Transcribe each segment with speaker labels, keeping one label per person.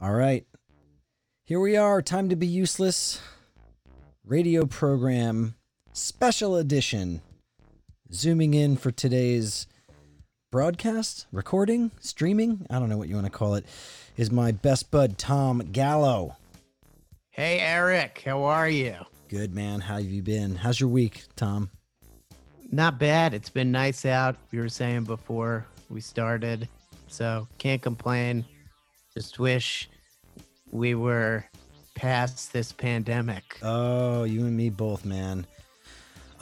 Speaker 1: All right. Here we are. Time to be useless. Radio program special edition. Zooming in for today's broadcast, recording, streaming. I don't know what you want to call it. Is my best bud Tom Gallo.
Speaker 2: Hey, Eric. How are you?
Speaker 1: Good, man. How have you been? How's your week, Tom?
Speaker 2: Not bad. It's been nice out. You were saying before we started. So can't complain. Just wish we were past this pandemic.
Speaker 1: Oh, you and me both, man.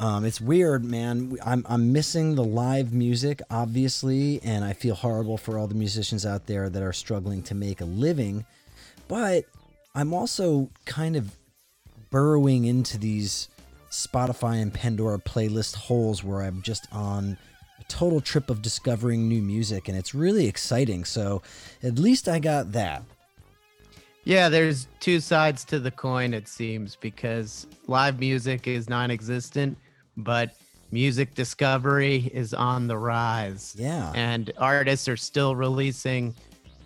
Speaker 1: Um, it's weird, man. I'm I'm missing the live music, obviously, and I feel horrible for all the musicians out there that are struggling to make a living. But I'm also kind of burrowing into these Spotify and Pandora playlist holes where I'm just on total trip of discovering new music, and it's really exciting. So at least I got that.
Speaker 2: Yeah, there's two sides to the coin, it seems, because live music is non existent, but music discovery is on the rise.
Speaker 1: Yeah.
Speaker 2: And artists are still releasing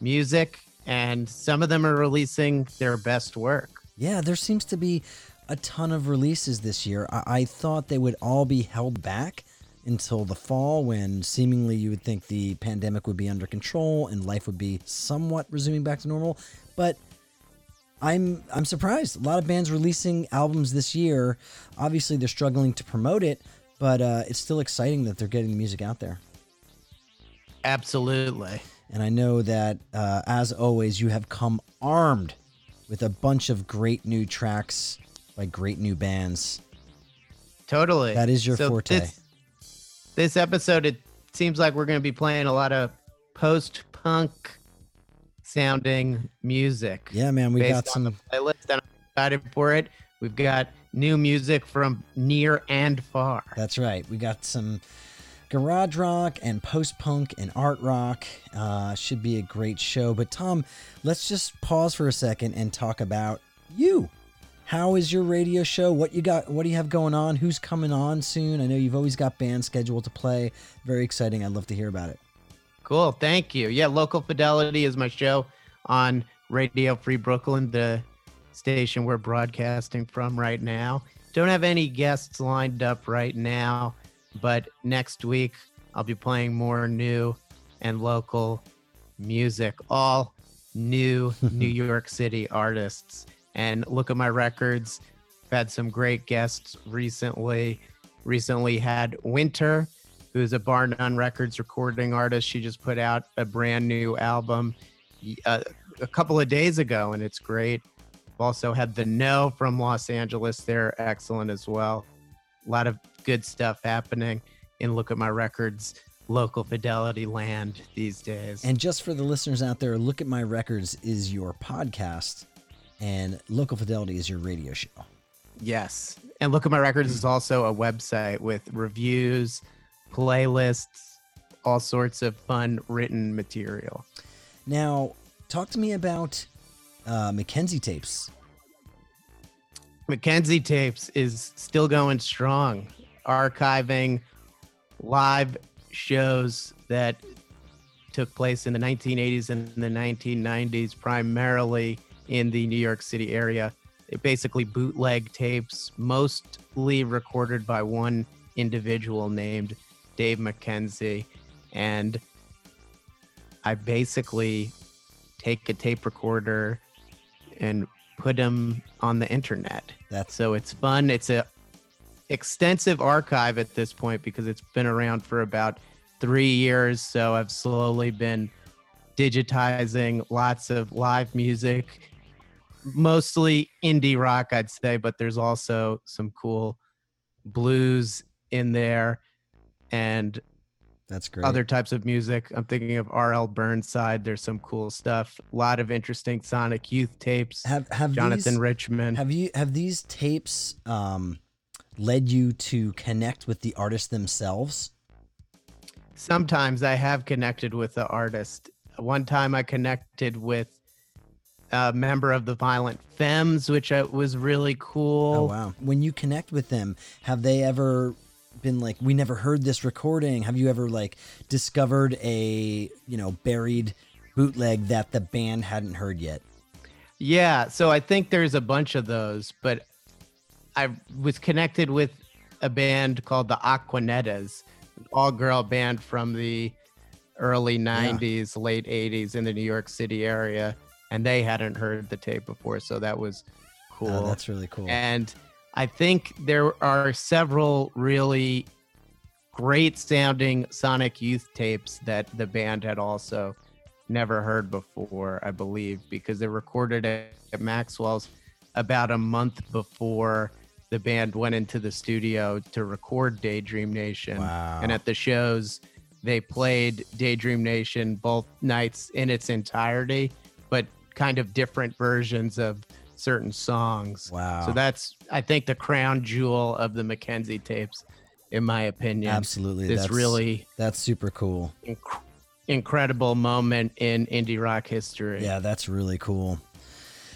Speaker 2: music, and some of them are releasing their best work.
Speaker 1: Yeah, there seems to be a ton of releases this year. I, I thought they would all be held back until the fall when seemingly you would think the pandemic would be under control and life would be somewhat resuming back to normal. But I'm I'm surprised. A lot of bands releasing albums this year. Obviously, they're struggling to promote it, but uh, it's still exciting that they're getting the music out there.
Speaker 2: Absolutely.
Speaker 1: And I know that, uh, as always, you have come armed with a bunch of great new tracks by great new bands.
Speaker 2: Totally.
Speaker 1: That is your so forte.
Speaker 2: This, this episode, it seems like we're going to be playing a lot of post punk sounding music.
Speaker 1: Yeah, man, we got some
Speaker 2: playlist and I'm excited for it. We've got new music from near and far.
Speaker 1: That's right. We got some garage rock and post punk and art rock. Uh, should be a great show. But Tom, let's just pause for a second and talk about you. How is your radio show? What you got? What do you have going on? Who's coming on soon? I know you've always got bands scheduled to play. Very exciting. I'd love to hear about it.
Speaker 2: Cool. Thank you. Yeah, Local Fidelity is my show on Radio Free Brooklyn, the station we're broadcasting from right now. Don't have any guests lined up right now, but next week I'll be playing more new and local music, all new New York City artists. And look at my records. I've had some great guests recently. Recently had Winter, who's a Bar None Records recording artist. She just put out a brand new album uh, a couple of days ago, and it's great. Also had The No from Los Angeles. They're excellent as well. A lot of good stuff happening in Look at My Records local fidelity land these days.
Speaker 1: And just for the listeners out there, Look at My Records is your podcast, and Local Fidelity is your radio show.
Speaker 2: Yes. And Look at My Records is also a website with reviews, playlists, all sorts of fun written material.
Speaker 1: Now, talk to me about uh, Mackenzie tapes.
Speaker 2: Mackenzie tapes is still going strong, archiving live shows that took place in the 1980s and the 1990s, primarily in the New York City area. It basically bootleg tapes, mostly recorded by one individual named Dave Mackenzie. And I basically take a tape recorder and put them on the internet.
Speaker 1: That's
Speaker 2: so it's fun. It's a extensive archive at this point because it's been around for about three years. So I've slowly been digitizing lots of live music, mostly indie rock, I'd say, but there's also some cool blues in there and
Speaker 1: that's great.
Speaker 2: Other types of music. I'm thinking of R.L. Burnside. There's some cool stuff. A lot of interesting Sonic Youth tapes.
Speaker 1: Have have
Speaker 2: Jonathan
Speaker 1: these,
Speaker 2: Richman.
Speaker 1: Have you have these tapes um, led you to connect with the artists themselves?
Speaker 2: Sometimes I have connected with the artist. One time I connected with a member of the Violent Femmes, which uh, was really cool.
Speaker 1: Oh wow! When you connect with them, have they ever been like we never heard this recording have you ever like discovered a you know buried bootleg that the band hadn't heard yet
Speaker 2: Yeah, so I think there's a bunch of those, but I was connected with a band called the Aquanettas, an all-girl band from the early 90s, late 80s in the New York City area, and they hadn't heard the tape before, so that was oh, cool.
Speaker 3: Oh, that's really cool.
Speaker 2: And I think there are several really great sounding Sonic Youth tapes that the band had also never heard before, I believe, because they recorded it at Maxwell's about a month before the band went into the studio to record Daydream Nation.
Speaker 3: Wow.
Speaker 2: And at the shows, they played Daydream Nation both nights in its entirety, but kind of different versions of certain songs.
Speaker 3: Wow.
Speaker 2: So that's, I think, the crown jewel of the Mackenzie tapes, in my opinion.
Speaker 3: Absolutely.
Speaker 2: This
Speaker 3: that's,
Speaker 2: really
Speaker 3: that's super cool.
Speaker 2: inc- incredible moment in indie rock history.
Speaker 3: Yeah, that's really cool.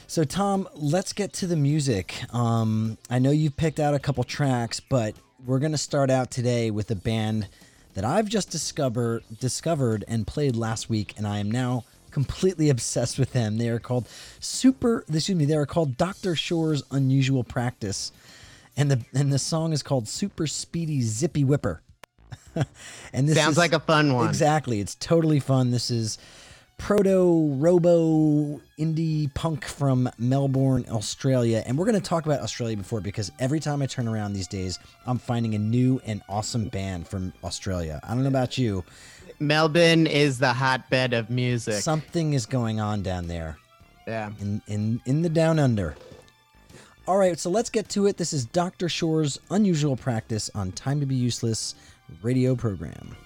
Speaker 3: So Tom, let's get to the music. Um, I know you've picked out a couple tracks, but we're gonna start out today with a band that I've just discovered discovered and played last week, and I am now completely obsessed with them. They are called Super. Excuse me. They are called Doctor Sure's Unusual Practice, and the and the song is called Super Speedy Zippy Whipper. and this
Speaker 2: Sounds
Speaker 3: is-
Speaker 2: like a fun one.
Speaker 3: Exactly. It's totally fun. This is proto robo indie punk from Melbourne, Australia. And we're going to talk about Australia before because every time I turn around these days, I'm finding a new and awesome band from Australia. I don't know about you.
Speaker 2: Melbourne is the hotbed of music.
Speaker 3: Something is going on down there
Speaker 2: yeah.
Speaker 3: in, in, in the down under. All right, so let's get to it. This is Dr. Sure's Unusual Practice on Time to Be Useless radio program.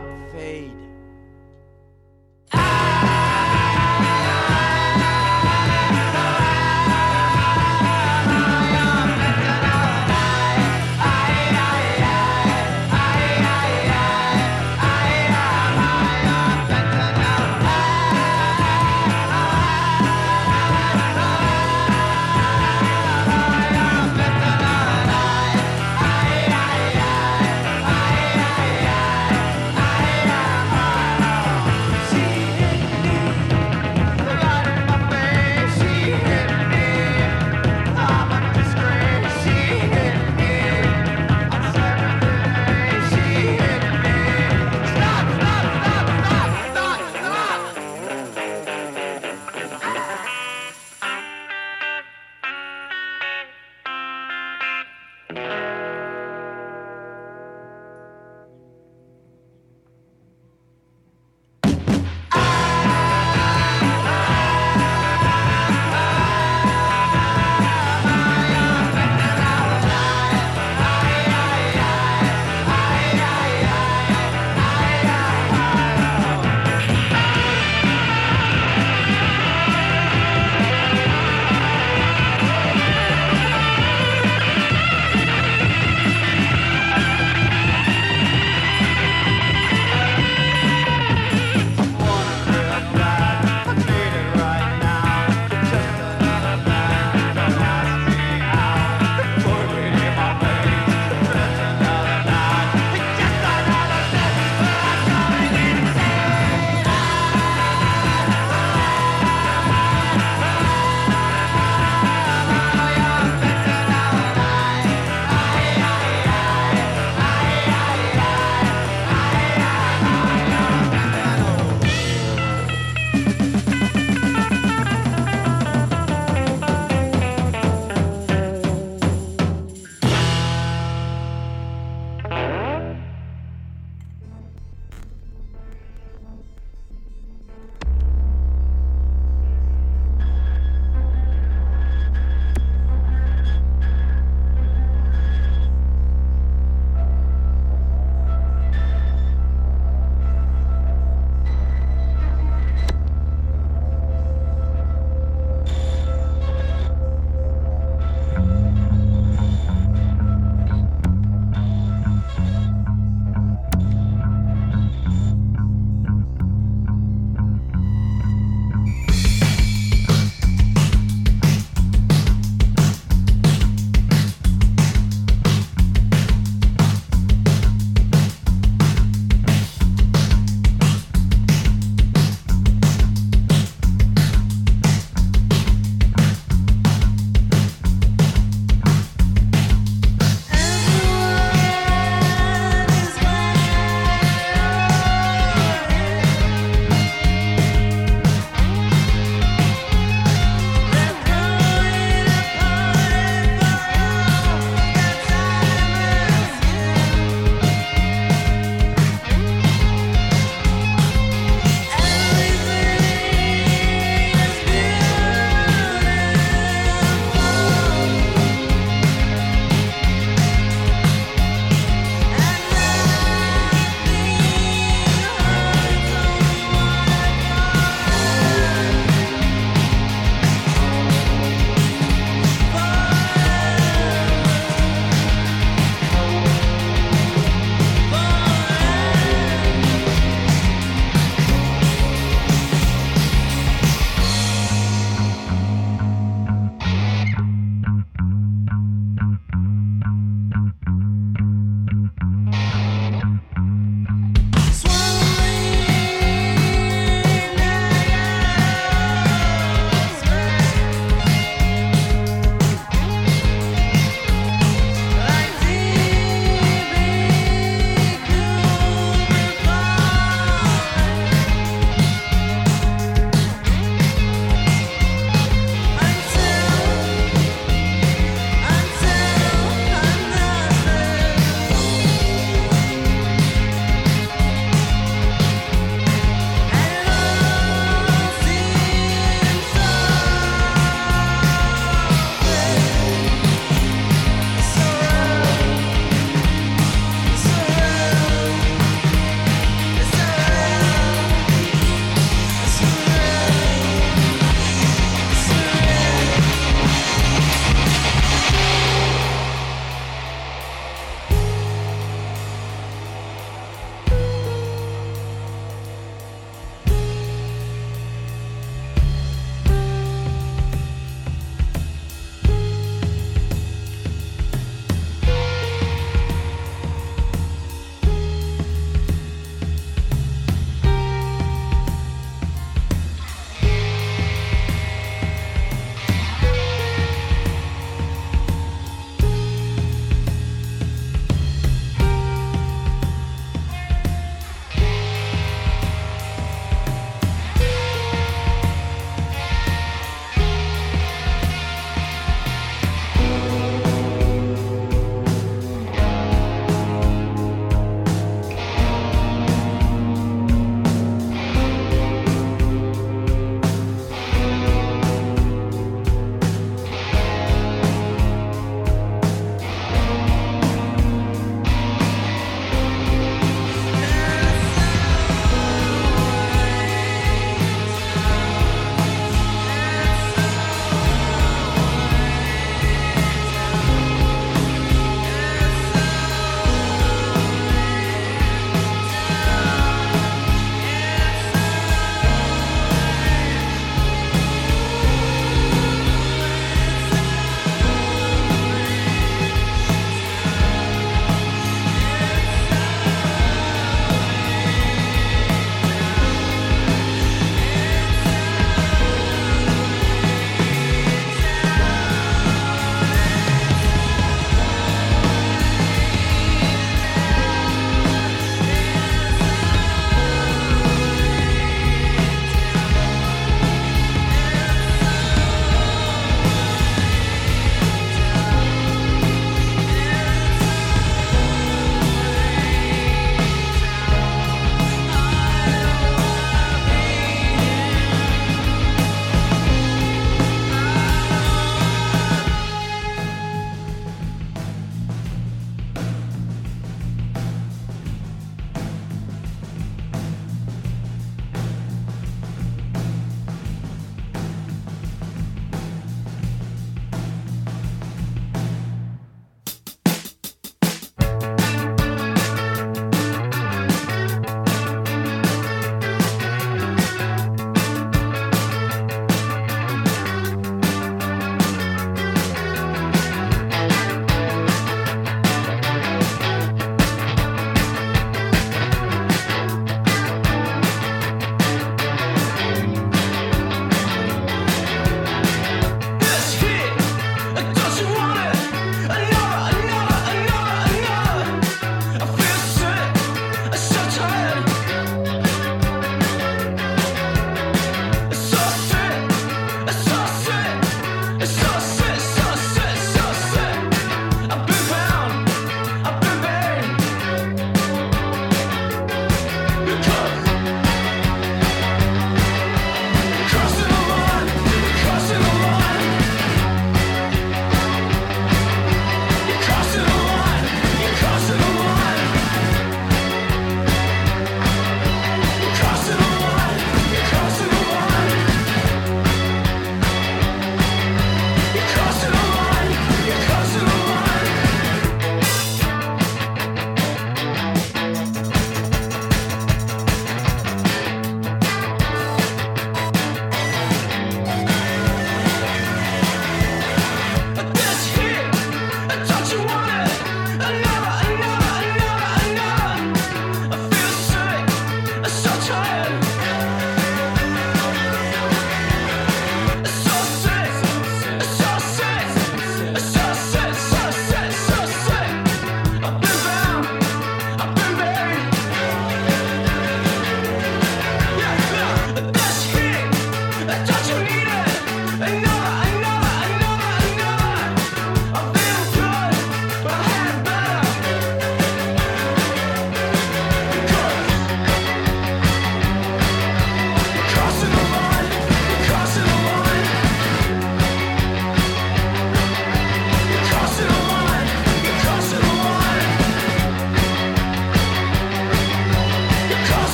Speaker 4: Good
Speaker 5: pub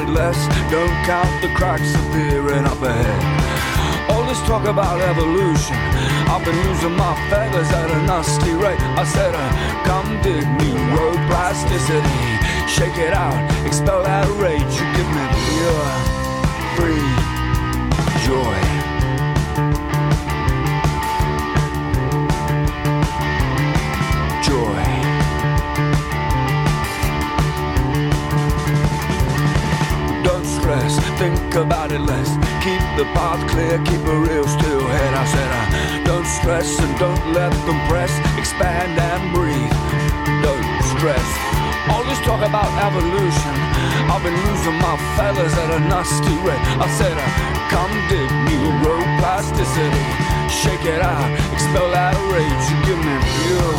Speaker 6: it less. Don't count the cracks appearing up ahead. All this talk about evolution. I've been losing my feathers at a nasty rate. I said, uh, come dig me, road plasticity. Shake it out, expel that rage. You give me pure, free. Joy. Less. Keep the path clear, keep a real still head. I said, uh, don't stress and don't let them press. Expand and breathe. Don't stress. All this talk about evolution. I've been losing my feathers at a nasty rate. I said, uh, come dig me, road plasticity. Shake it out, expel that rage. You give me pure,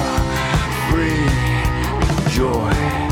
Speaker 6: free joy.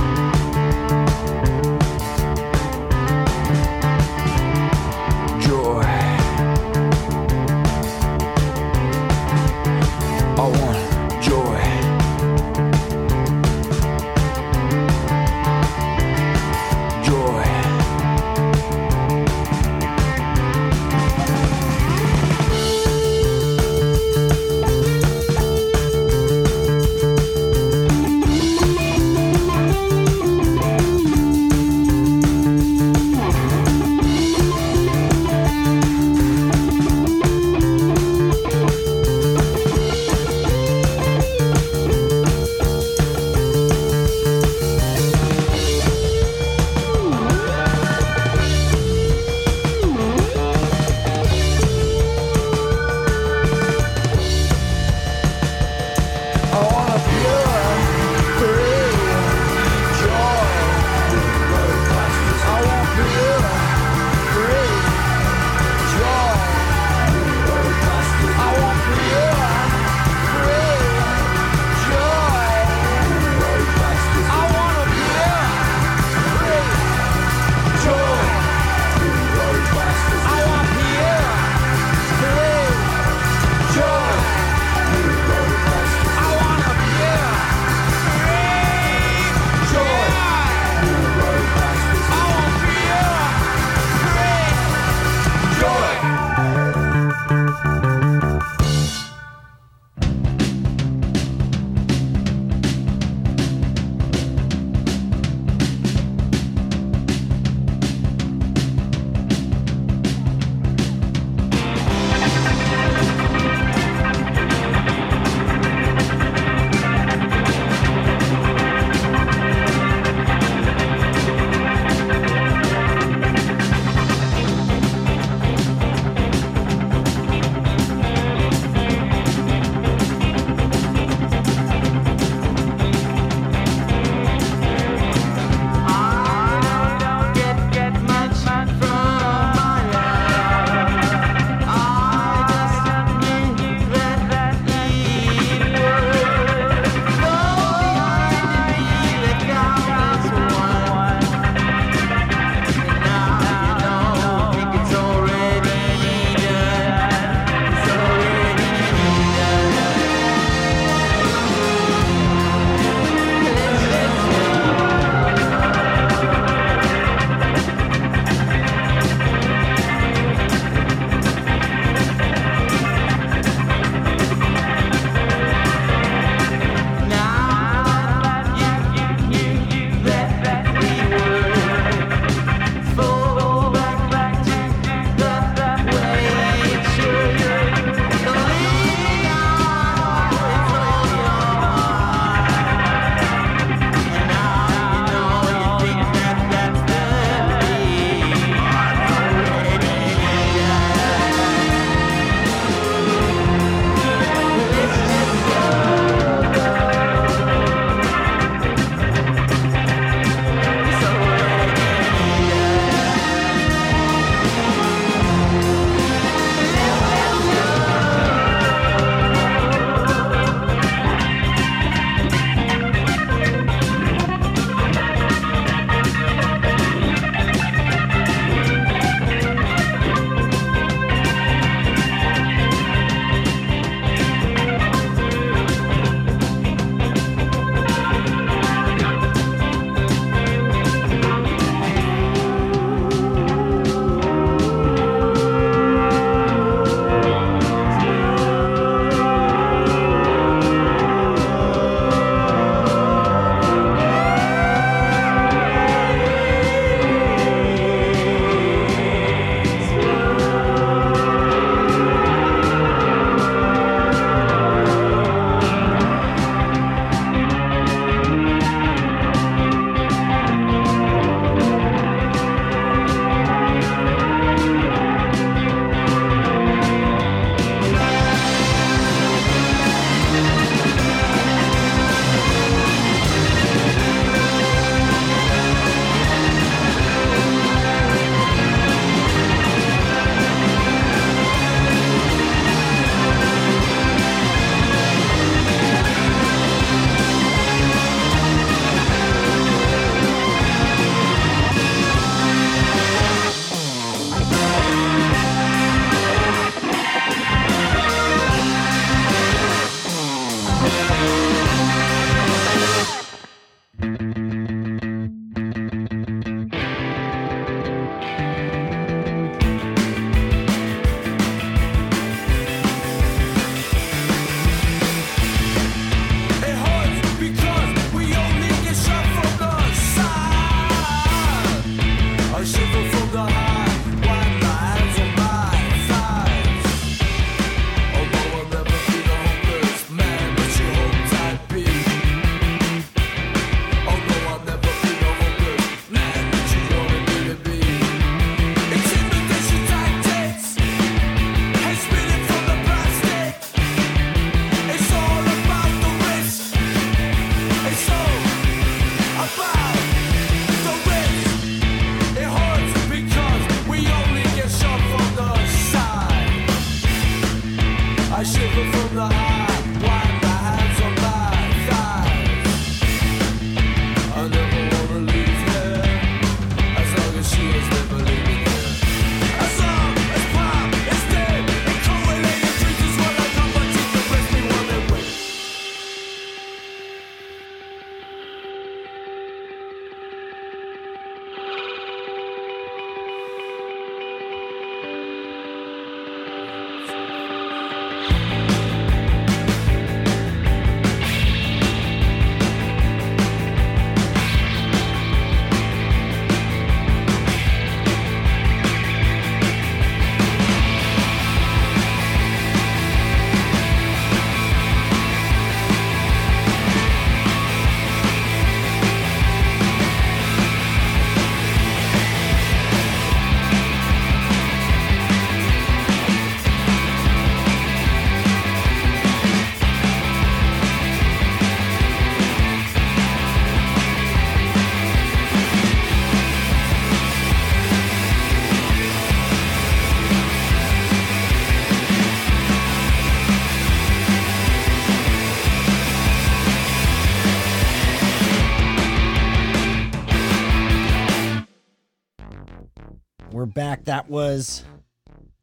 Speaker 1: That was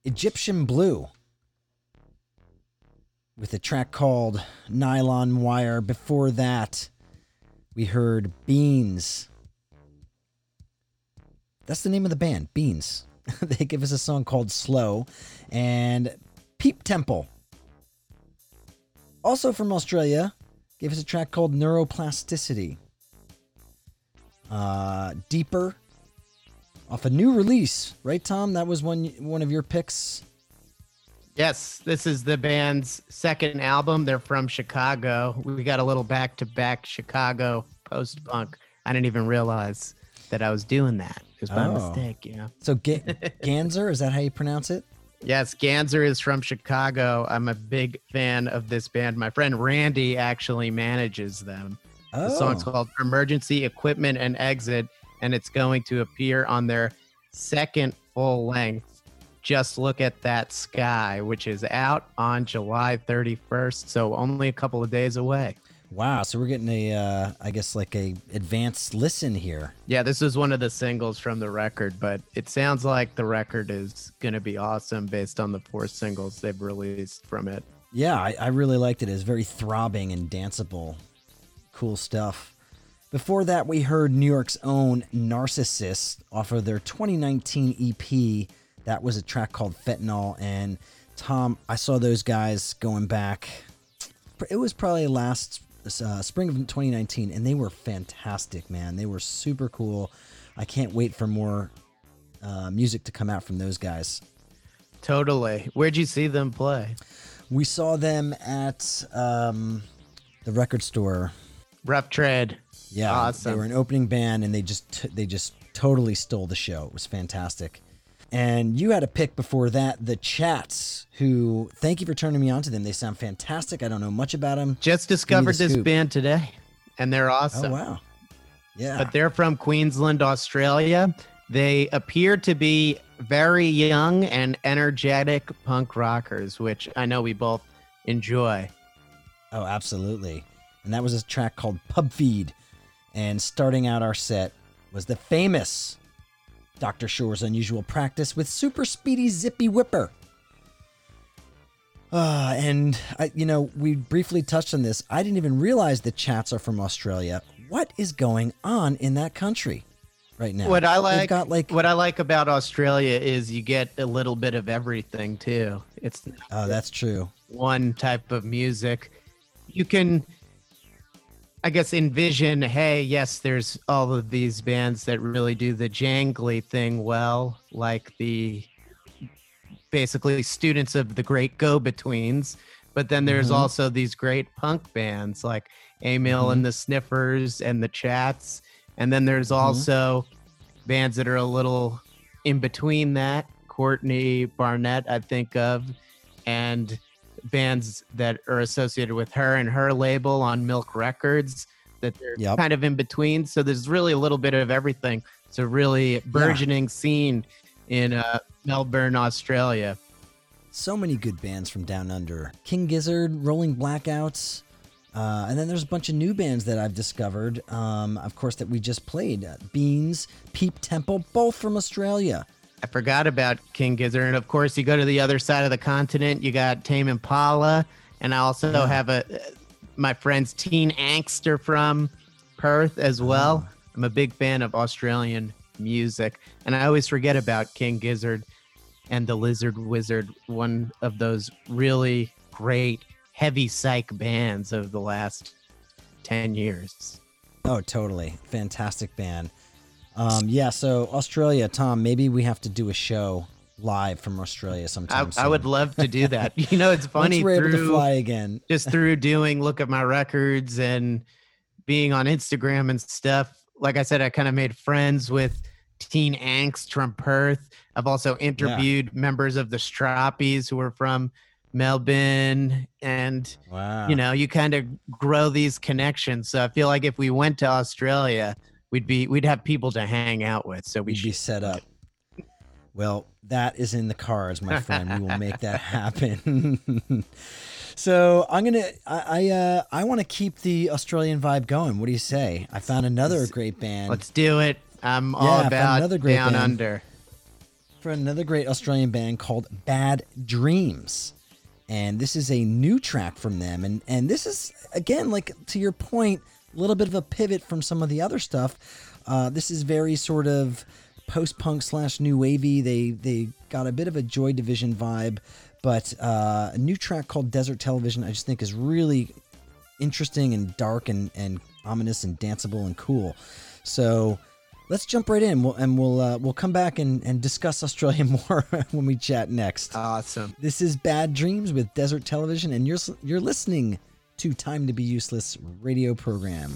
Speaker 1: Egyptian Blue with a track called Nylon Wire. Before that, we heard Beans. That's the name of the band, Beans. they give us a song called Slow. And Peep Tempel, also from Australia, gave us a track called Neuroplasticity. Uh, Deeper, off a new release, right, Tom? That was one one of your picks.
Speaker 2: Yes, this is the band's second album. They're from Chicago. We got a little back to back Chicago post punk. I didn't even realize that I was doing that. It was by
Speaker 1: Oh.
Speaker 2: mistake, you know.
Speaker 1: So Ga- Ganser, is that how you pronounce it?
Speaker 2: Yes, Ganser is from Chicago. I'm a big fan of this band. My friend Randy actually manages them.
Speaker 1: Oh,
Speaker 2: The song's oh. called Emergency Equipment and Exit, and it's going to appear on their second full length. Just Look at That Sky, which is out on July 31st, so only a couple of days away.
Speaker 1: wow. So we're getting a, uh, I guess like a advanced listen here.
Speaker 2: Yeah, this is one of the singles from the record, but it sounds like the record is going to be awesome based on the four singles they've released from it.
Speaker 1: Yeah, I, I really liked it. It's very throbbing and danceable. Cool stuff. Before that, we heard New York's own Narcissist off of their 2019 EP. That was a track called Fentanyl. And Tom, I saw those guys going back. It was probably last uh, spring of 2019, and they were fantastic, man. They were super cool. I can't wait for more uh, music to come out from those guys.
Speaker 2: Totally. Where'd you see them play?
Speaker 1: We saw them at um, the record store.
Speaker 2: Rough Trade.
Speaker 1: Yeah,
Speaker 2: Awesome.
Speaker 1: they were an opening band, and they just t- they just totally stole the show. It was fantastic. And you had a pick before that, the Chats. Who, thank you for turning me on to them. They sound fantastic. I don't know much about them.
Speaker 2: Just discovered this
Speaker 1: scoop.
Speaker 2: band today, and they're awesome.
Speaker 1: Oh wow, yeah.
Speaker 2: But they're from Queensland, Australia. They appear to be very young and energetic punk rockers, which I know we both enjoy.
Speaker 1: Oh, absolutely. And that was a track called Pub Feed. And starting out our set was the famous Dr. Sure's Unusual Practice with Super Speedy Zippy Whipper. Uh, and, I, you know, we briefly touched on this. I didn't even realize the chats are from Australia. What is going on in that country right now?
Speaker 2: What I
Speaker 1: They've
Speaker 2: like,
Speaker 1: got like,
Speaker 2: what I like about Australia is you get a little bit of everything too. It's
Speaker 1: oh, that's true.
Speaker 2: one type of music. You can, I guess, envision, hey, yes, there's all of these bands that really do the jangly thing well, like the basically students of the great go betweens. But then there's
Speaker 1: Mhm.
Speaker 2: also these great punk bands like Amyl and the Sniffers and the Chats. And then there's also bands that are a little in between that. Courtney Barnett, I think of, and bands that are associated with her and her label on Milk Records that they're
Speaker 1: Yep.
Speaker 2: kind of in between. So there's really a little bit of everything. It's a really burgeoning scene in uh, Melbourne, Australia.
Speaker 1: so many good bands from down under king gizzard rolling blackouts uh, and then there's a bunch of new bands that i've discovered um, of course that we just played uh, beans Peep Tempel both from australia
Speaker 2: I forgot about King Gizzard. And of course, you go to the other side of the continent, you got Tame Impala. And I also
Speaker 1: Yeah.
Speaker 2: have a my friends Teen Angster from Perth as well. Mm. I'm a big fan of Australian music. And I always forget about King Gizzard and the Lizard Wizard, one of those really great heavy psych bands of the last 10 years.
Speaker 1: oh totally fantastic band um, yeah so australia tom maybe we have to do a show live from australia
Speaker 2: I,
Speaker 1: sometime
Speaker 2: I would love to do that. You know, it's funny
Speaker 1: once we're able to
Speaker 2: through-
Speaker 1: fly again
Speaker 2: just through doing look at my records and being on Instagram and stuff. Like I said, I kind of made friends with Teen Angst from Perth. I've also interviewed members of the Stroppies who are from Melbourne, and
Speaker 1: wow
Speaker 2: you know, you kind of grow these connections. So I feel like if we went to Australia, we'd be we'd have people to hang out with. So we
Speaker 1: we'd be set up. Well, that is in the cards, my friend. we will make that happen. so I'm gonna, I, I, uh, I want to keep the Australian vibe going. What do you say? I found another great band.
Speaker 2: let's do it. I'm
Speaker 1: Yeah,
Speaker 2: all about
Speaker 1: another great
Speaker 2: down
Speaker 1: band.
Speaker 2: under.
Speaker 1: for another great Australian band called Bad Dreams. And this is a new track from them. And and this is again, like to your point, little bit of a pivot from some of the other stuff. Uh, this is very sort of post punk slash new wavy. They they got a bit of a Joy Division vibe, but uh, a new track called Desert Television. I just think is really interesting and dark and, and ominous and danceable and cool. So let's jump right in. We'll, and we'll uh, we'll come back and, and discuss Australia more when we chat next.
Speaker 2: Awesome.
Speaker 1: This is Bad Dreams with Desert Television, and you're you're listening to Time to Be Useless radio program.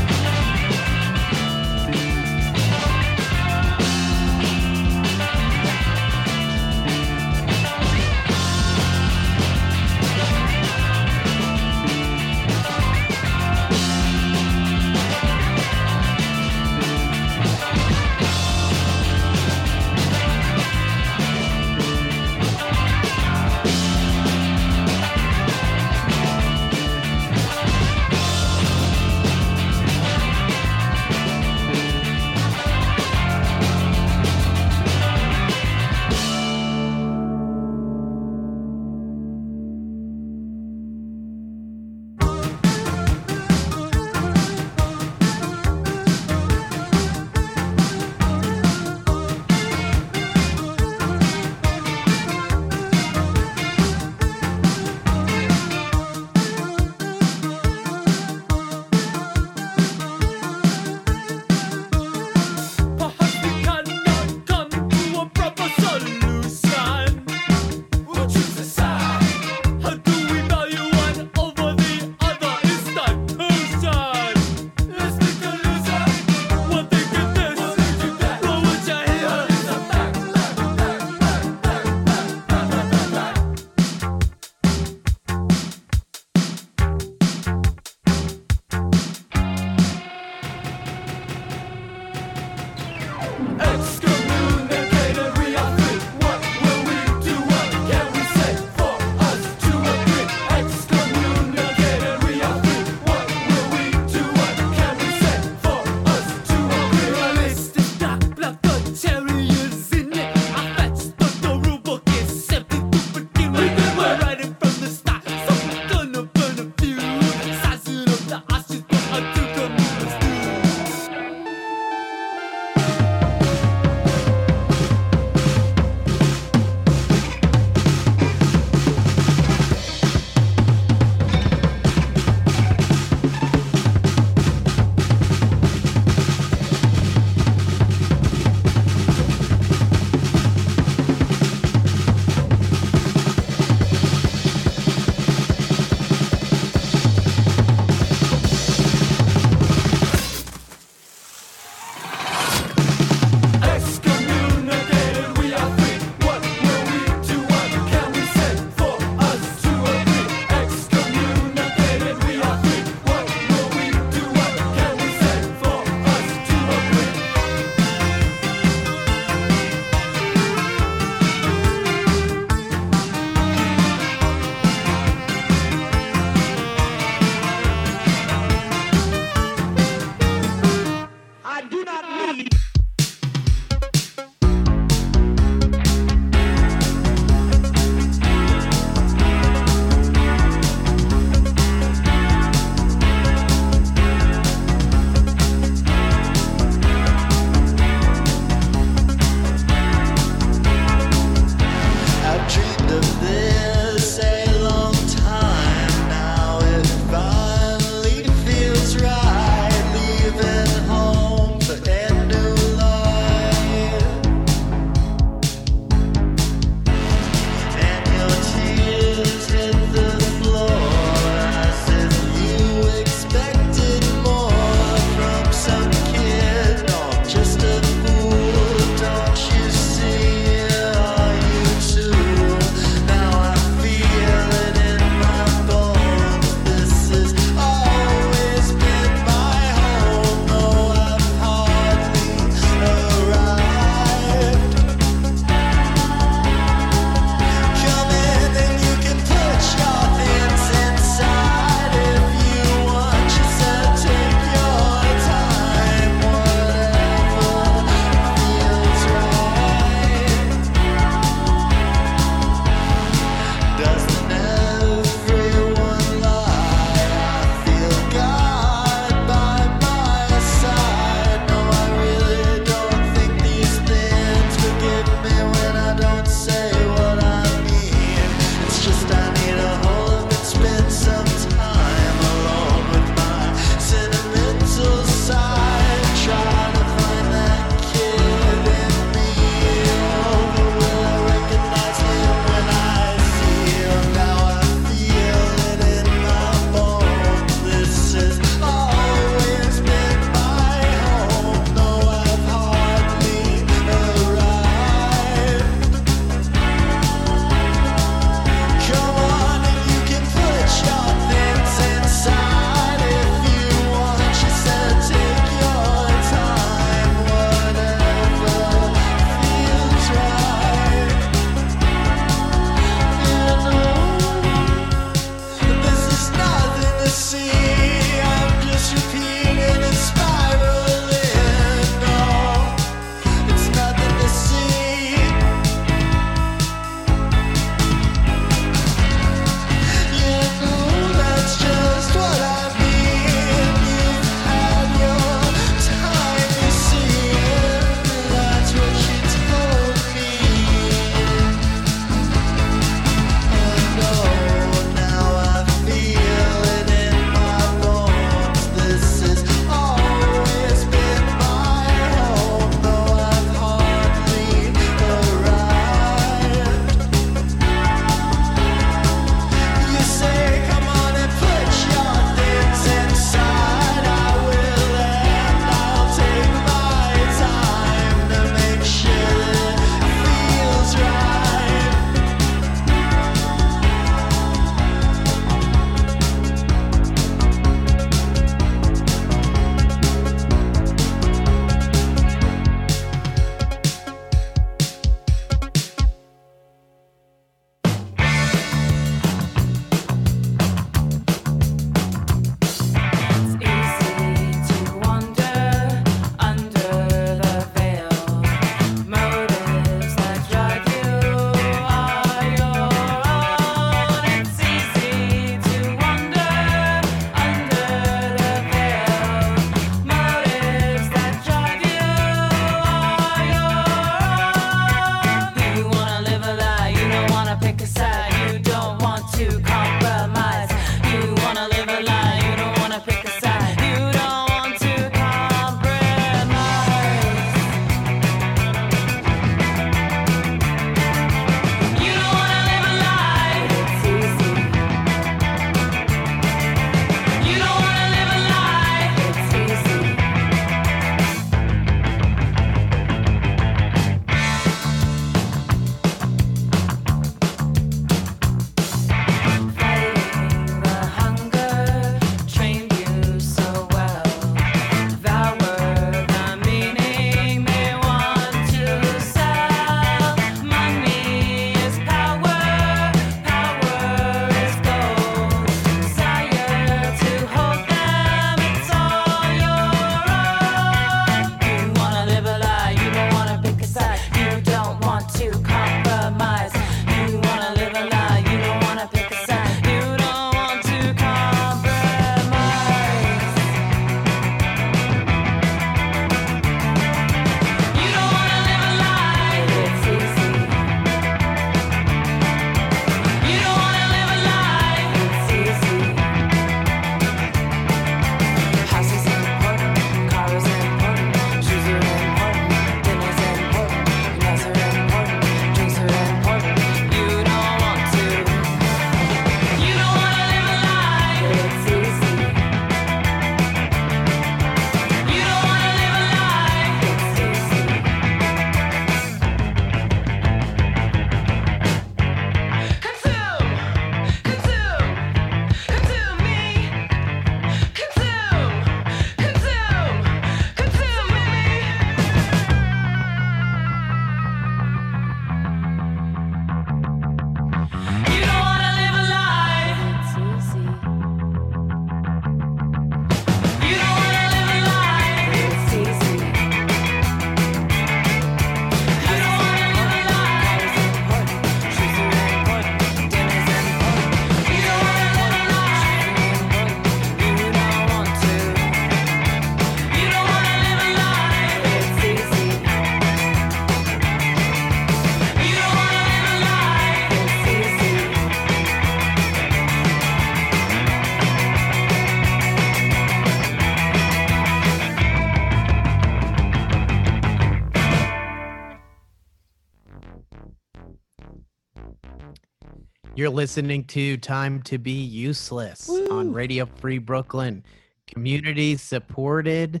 Speaker 2: You're listening to Time to Be Useless on Radio Free Brooklyn, community supported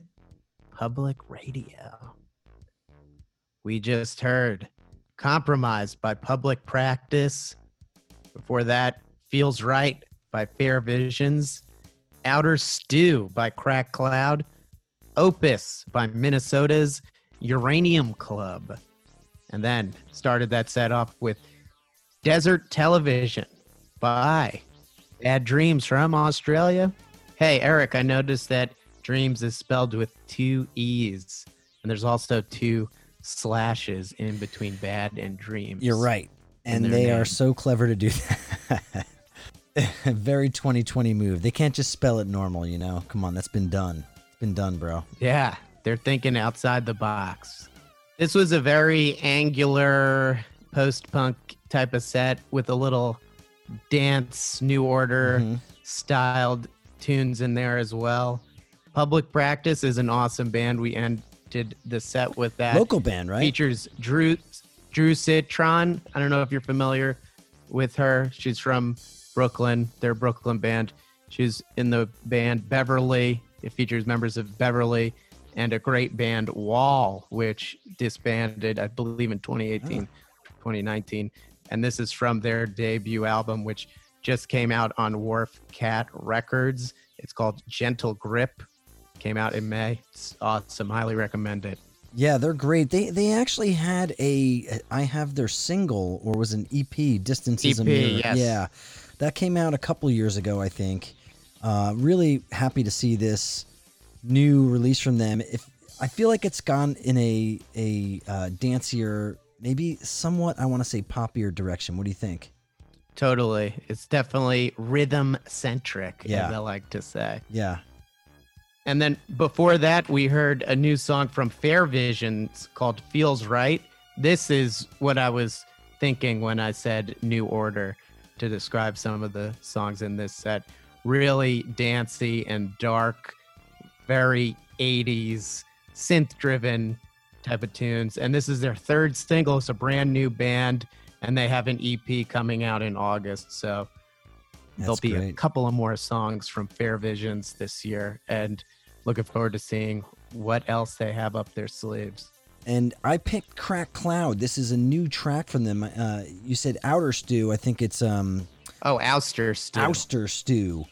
Speaker 2: public radio. We just heard Compromised by Public Practice. Before that, Feels Right by Fair Visions. Outer Stew by Crack Cloud. Opus by Minnesota's Uranium Club. And then started that set off with Desert Television by Bad Dreams from Australia. Hey, Eric, I noticed that Dreams is spelled with two E's, and there's also two slashes in between bad and dreams.
Speaker 1: You're right. And they are so clever to do that. Very 2020 move. They can't just spell it normal, you know? Come on, that's been done. It's been done, bro.
Speaker 2: Yeah, they're thinking outside the box. This was a very angular post punk type of set with a little dance, new order
Speaker 1: Mhm.
Speaker 2: styled tunes in there as well. Public Practice is an awesome band. We ended the set with that.
Speaker 1: Local band, right?
Speaker 2: Features Drew Drew Citron. I don't know if you're familiar with her. She's from Brooklyn. They're a Brooklyn band. She's in the band Beverly. It features members of Beverly and a great band Wall, which disbanded, I believe, in 2018, 2019. And this is from their debut album, which just came out on Wharf Cat Records. It's called Gentle Grip. Came out in May. It's awesome. Highly recommend it.
Speaker 1: Yeah, they're great. They they actually had a I have their single or was an EP, Distance is a
Speaker 2: EP, yes.
Speaker 1: Yeah. That came out a couple years ago, I think. Uh, really happy to see this new release from them. If I feel like it's gone in a a uh, dancier, maybe somewhat I want to say poppier direction. What do you think?
Speaker 2: Totally. It's definitely rhythm centric,
Speaker 1: Yeah.
Speaker 2: as I like to say.
Speaker 1: Yeah.
Speaker 2: And then before that, we heard a new song from Fair Visions called Feels Right. This is what I was thinking when I said New Order to describe some of the songs in this set. Really dancey and dark, very 80s, synth driven type of tunes. And this is their third single. It's a brand new band, and they have an EP coming out in August. So there'll
Speaker 1: That's
Speaker 2: be a couple of more songs from Fair Visions this year, and looking forward to seeing what else they have up their sleeves.
Speaker 1: And I picked Crack Cloud. This is a new track from them. Uh, you said Outer Stew. I think it's um
Speaker 2: Oh, Ouster Stew.
Speaker 1: Ouster Stew.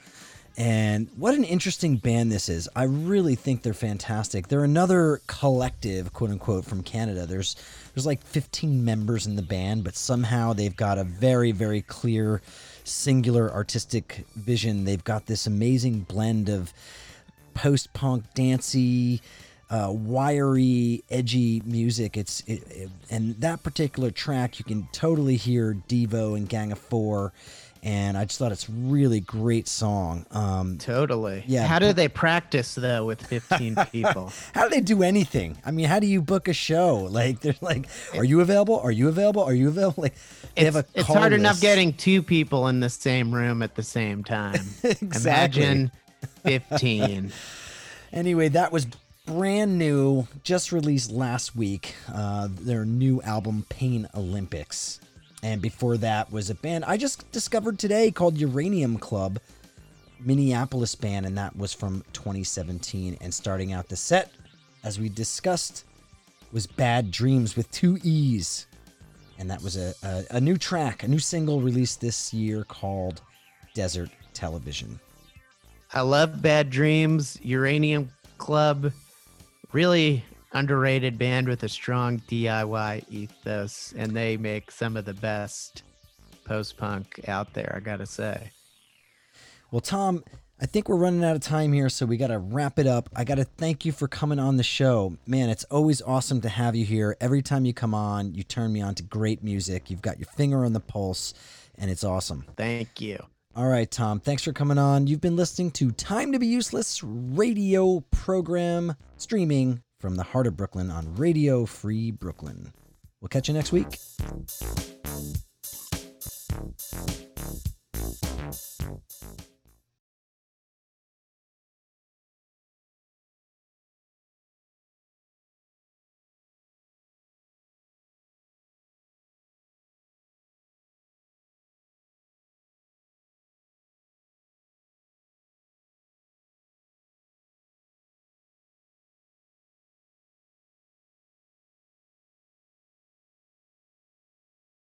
Speaker 1: And what an interesting band this is. I really think they're fantastic. They're another collective, quote unquote, from Canada. There's there's like 15 members in the band, but somehow they've got a very, very clear, singular artistic vision. They've got this amazing blend of post-punk, dancey, uh, wiry, edgy music. It's it, it- and that particular track you can totally hear Devo and Gang of Four, and I just thought it's really great song. Um,
Speaker 2: Totally.
Speaker 1: Yeah,
Speaker 2: How do they practice though with 15 people?
Speaker 1: how do they do anything? I mean, how do you book a show? Like they're like, are you available? Are you available? Are you available? Like they
Speaker 2: It's,
Speaker 1: have a
Speaker 2: it's hard enough getting two people in the same room at the same time.
Speaker 1: Exactly.
Speaker 2: Imagine 15.
Speaker 1: Anyway, that was brand new, just released last week. Uh, their new album, Pain Olympics. And before that was a band I just discovered today called Uranium Club, Minneapolis band, and that was from 2017. And starting out the set, as we discussed, was Bad Dreams with two E's. And that was a, a, a new track, a new single released this year called Desert Television.
Speaker 2: I love Bad Dreams, Uranium Club, really underrated band with a strong DIY ethos, and they make some of the best post punk out there, I gotta say.
Speaker 1: Well, Tom, I think we're running out of time here, so we got to wrap it up. I got to thank you for coming on the show. Man, it's always awesome to have you here. Every time you come on, you turn me on to great music. You've got your finger on the pulse, and it's awesome.
Speaker 2: Thank you.
Speaker 1: All right, Tom, thanks for coming on. You've been listening to Time to Be Useless radio program streaming from the heart of Brooklyn on Radio Free Brooklyn. We'll catch you next week.